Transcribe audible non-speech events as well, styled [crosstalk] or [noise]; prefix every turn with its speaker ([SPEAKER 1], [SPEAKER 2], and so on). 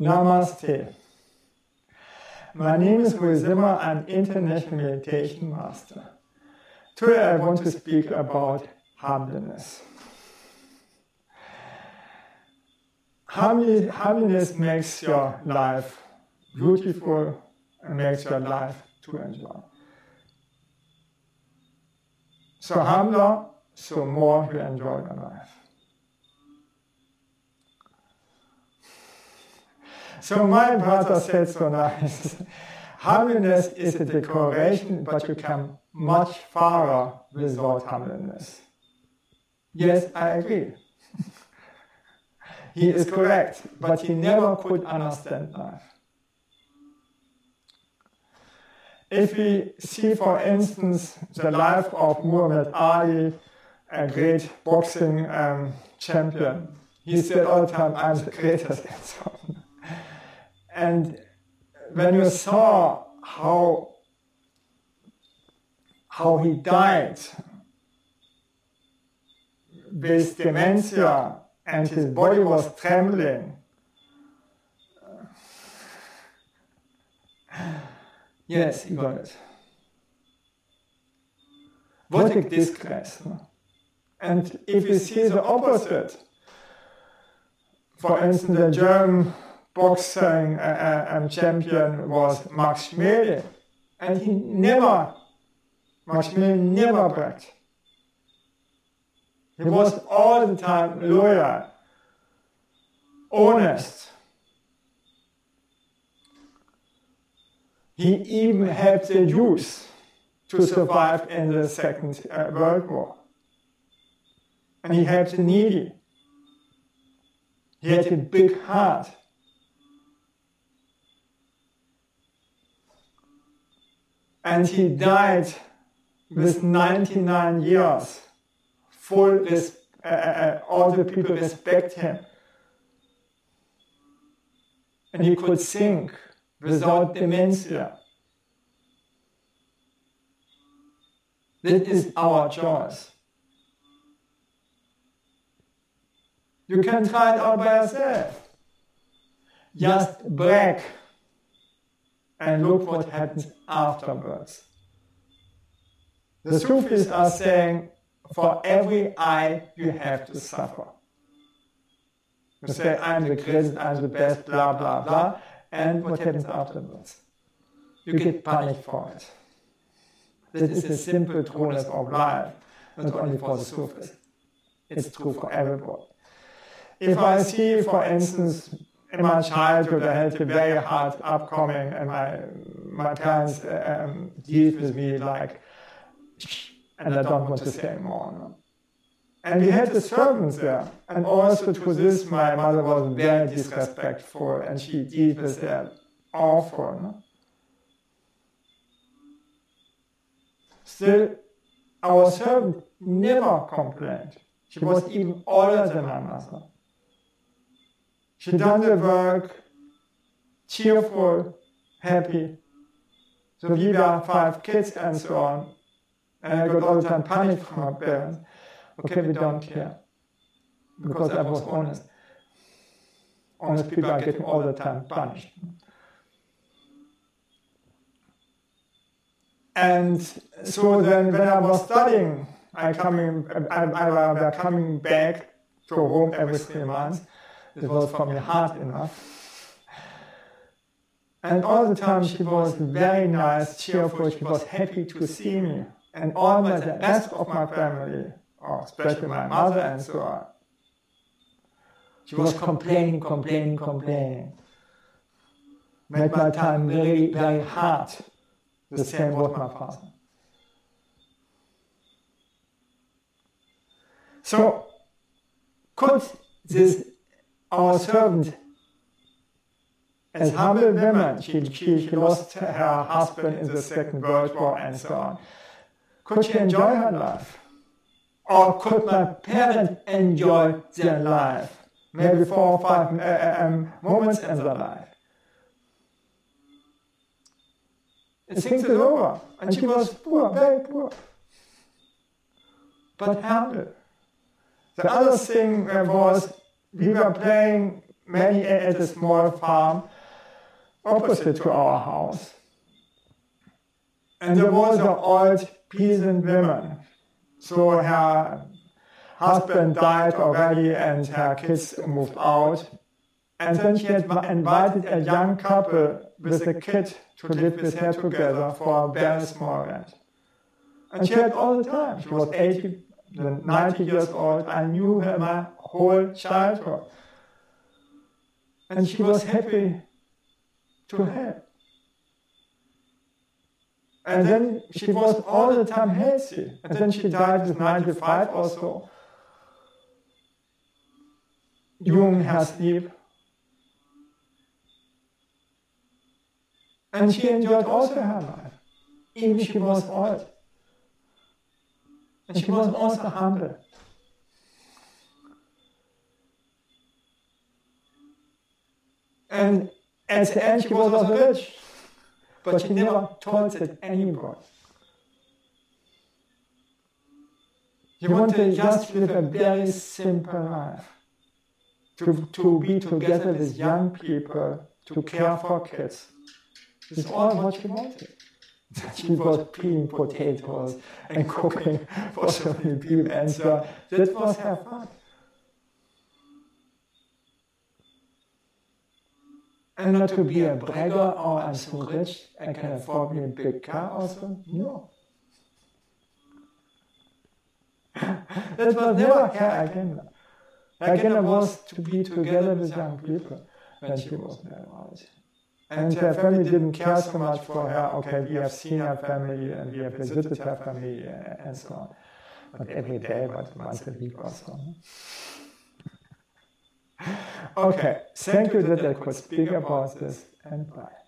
[SPEAKER 1] Namaste. My name is Zimmer, I'm international meditation master. Today I want to speak about happiness. Happiness makes your life beautiful and makes your life to enjoy. So humbler, so more you enjoy your life. So my brother said so nice. [laughs] Humbleness is a decoration, but you come much farther without humbleness. Yes, I agree. [laughs] he is correct, but he never could understand life. If we see, for instance, the life of Muhammad Ali, a great boxing um, champion, he said all the time, I'm the greatest and [laughs] so on. And when you saw how how he died with dementia and his body was trembling. [sighs] Yes, he got it. What a disgrace. And if you see the opposite, for instance, the German boxing uh, uh, champion was Max Schmeling, and he never, Max Schmeling never bragged. He was all the time loyal, honest. He even helped the Jews to survive in the Second uh, World War. And he helped the needy. He had a big heart. And he died with 99 years. Full res- uh, uh, all the people respect him. And he could sing without dementia. That is our choice. You can try it out by yourself. Just brag and look what happens afterwards. The Sufis are saying, for every I, you have to suffer. You say, I'm the greatest, I'm the best, blah, blah, blah, and what happens afterwards? You get punished for it. This is the simple trueness of life, not only for the Sufis. It's true for everybody. If I see, for instance, in my childhood, I had a very hard upcoming, and my my parents um, dealt with me like, and I don't want to say more. No? And we had the servants there, and also to this, my mother was very disrespectful, and she dealt with them awful. No? Still, our servant never complained. She was even older than my mother. She done the work, cheerful, happy. So we were five kids and so on. And I got all the time panic from my parents. Okay, we don't care. Because I was honest. Honest people are getting all the time punished. And so then when I was studying, I coming I, I, I was coming back to home every three months it was for me hard enough. And all the time she was very nice, cheerful, she was happy to see me. And all my, the rest of my family, or especially my mother and so on, she was complaining, complaining, complaining. Made my time very, very hard. The same was my father. So, could this our servant, as humble woman, she, she, she lost her husband in the Second World War and so on. Could she enjoy her life? Or could my parents enjoy their life? Maybe four or five uh, um, moments in their life. And things is over. And she was poor, very poor. But humble. The other thing was we were playing many at a small farm opposite to our house. And there was an old peasant woman. So her husband died already and her kids moved out. And then she had invited a young couple with a kid to live with her together for a very small rent. And she had all the time. She was 80, 90 years old. I knew her my whole childhood. And she was happy to help. And then she was all the time healthy. And then she died with 95 or so. Jung her sleep. And she enjoyed also her life, even she was old. And she was also humble. And at the end, she was also rich, but she never told it anybody. She wanted just live a very simple life. To, to be together with young people, to care for kids. It's all what she wanted. She was peeling potatoes and cooking many people, and so that was her fun. And not to be a bragger or I'm so rich I can afford me a big car also. No. that was never her agenda. Her agenda was to be together with young people when she was very old. And her family didn't care so much for her. Okay, we have seen her family and we have visited her family and so on. Not every day, but once a week or so. [laughs] Okay, thank you that I could speak about this and bye.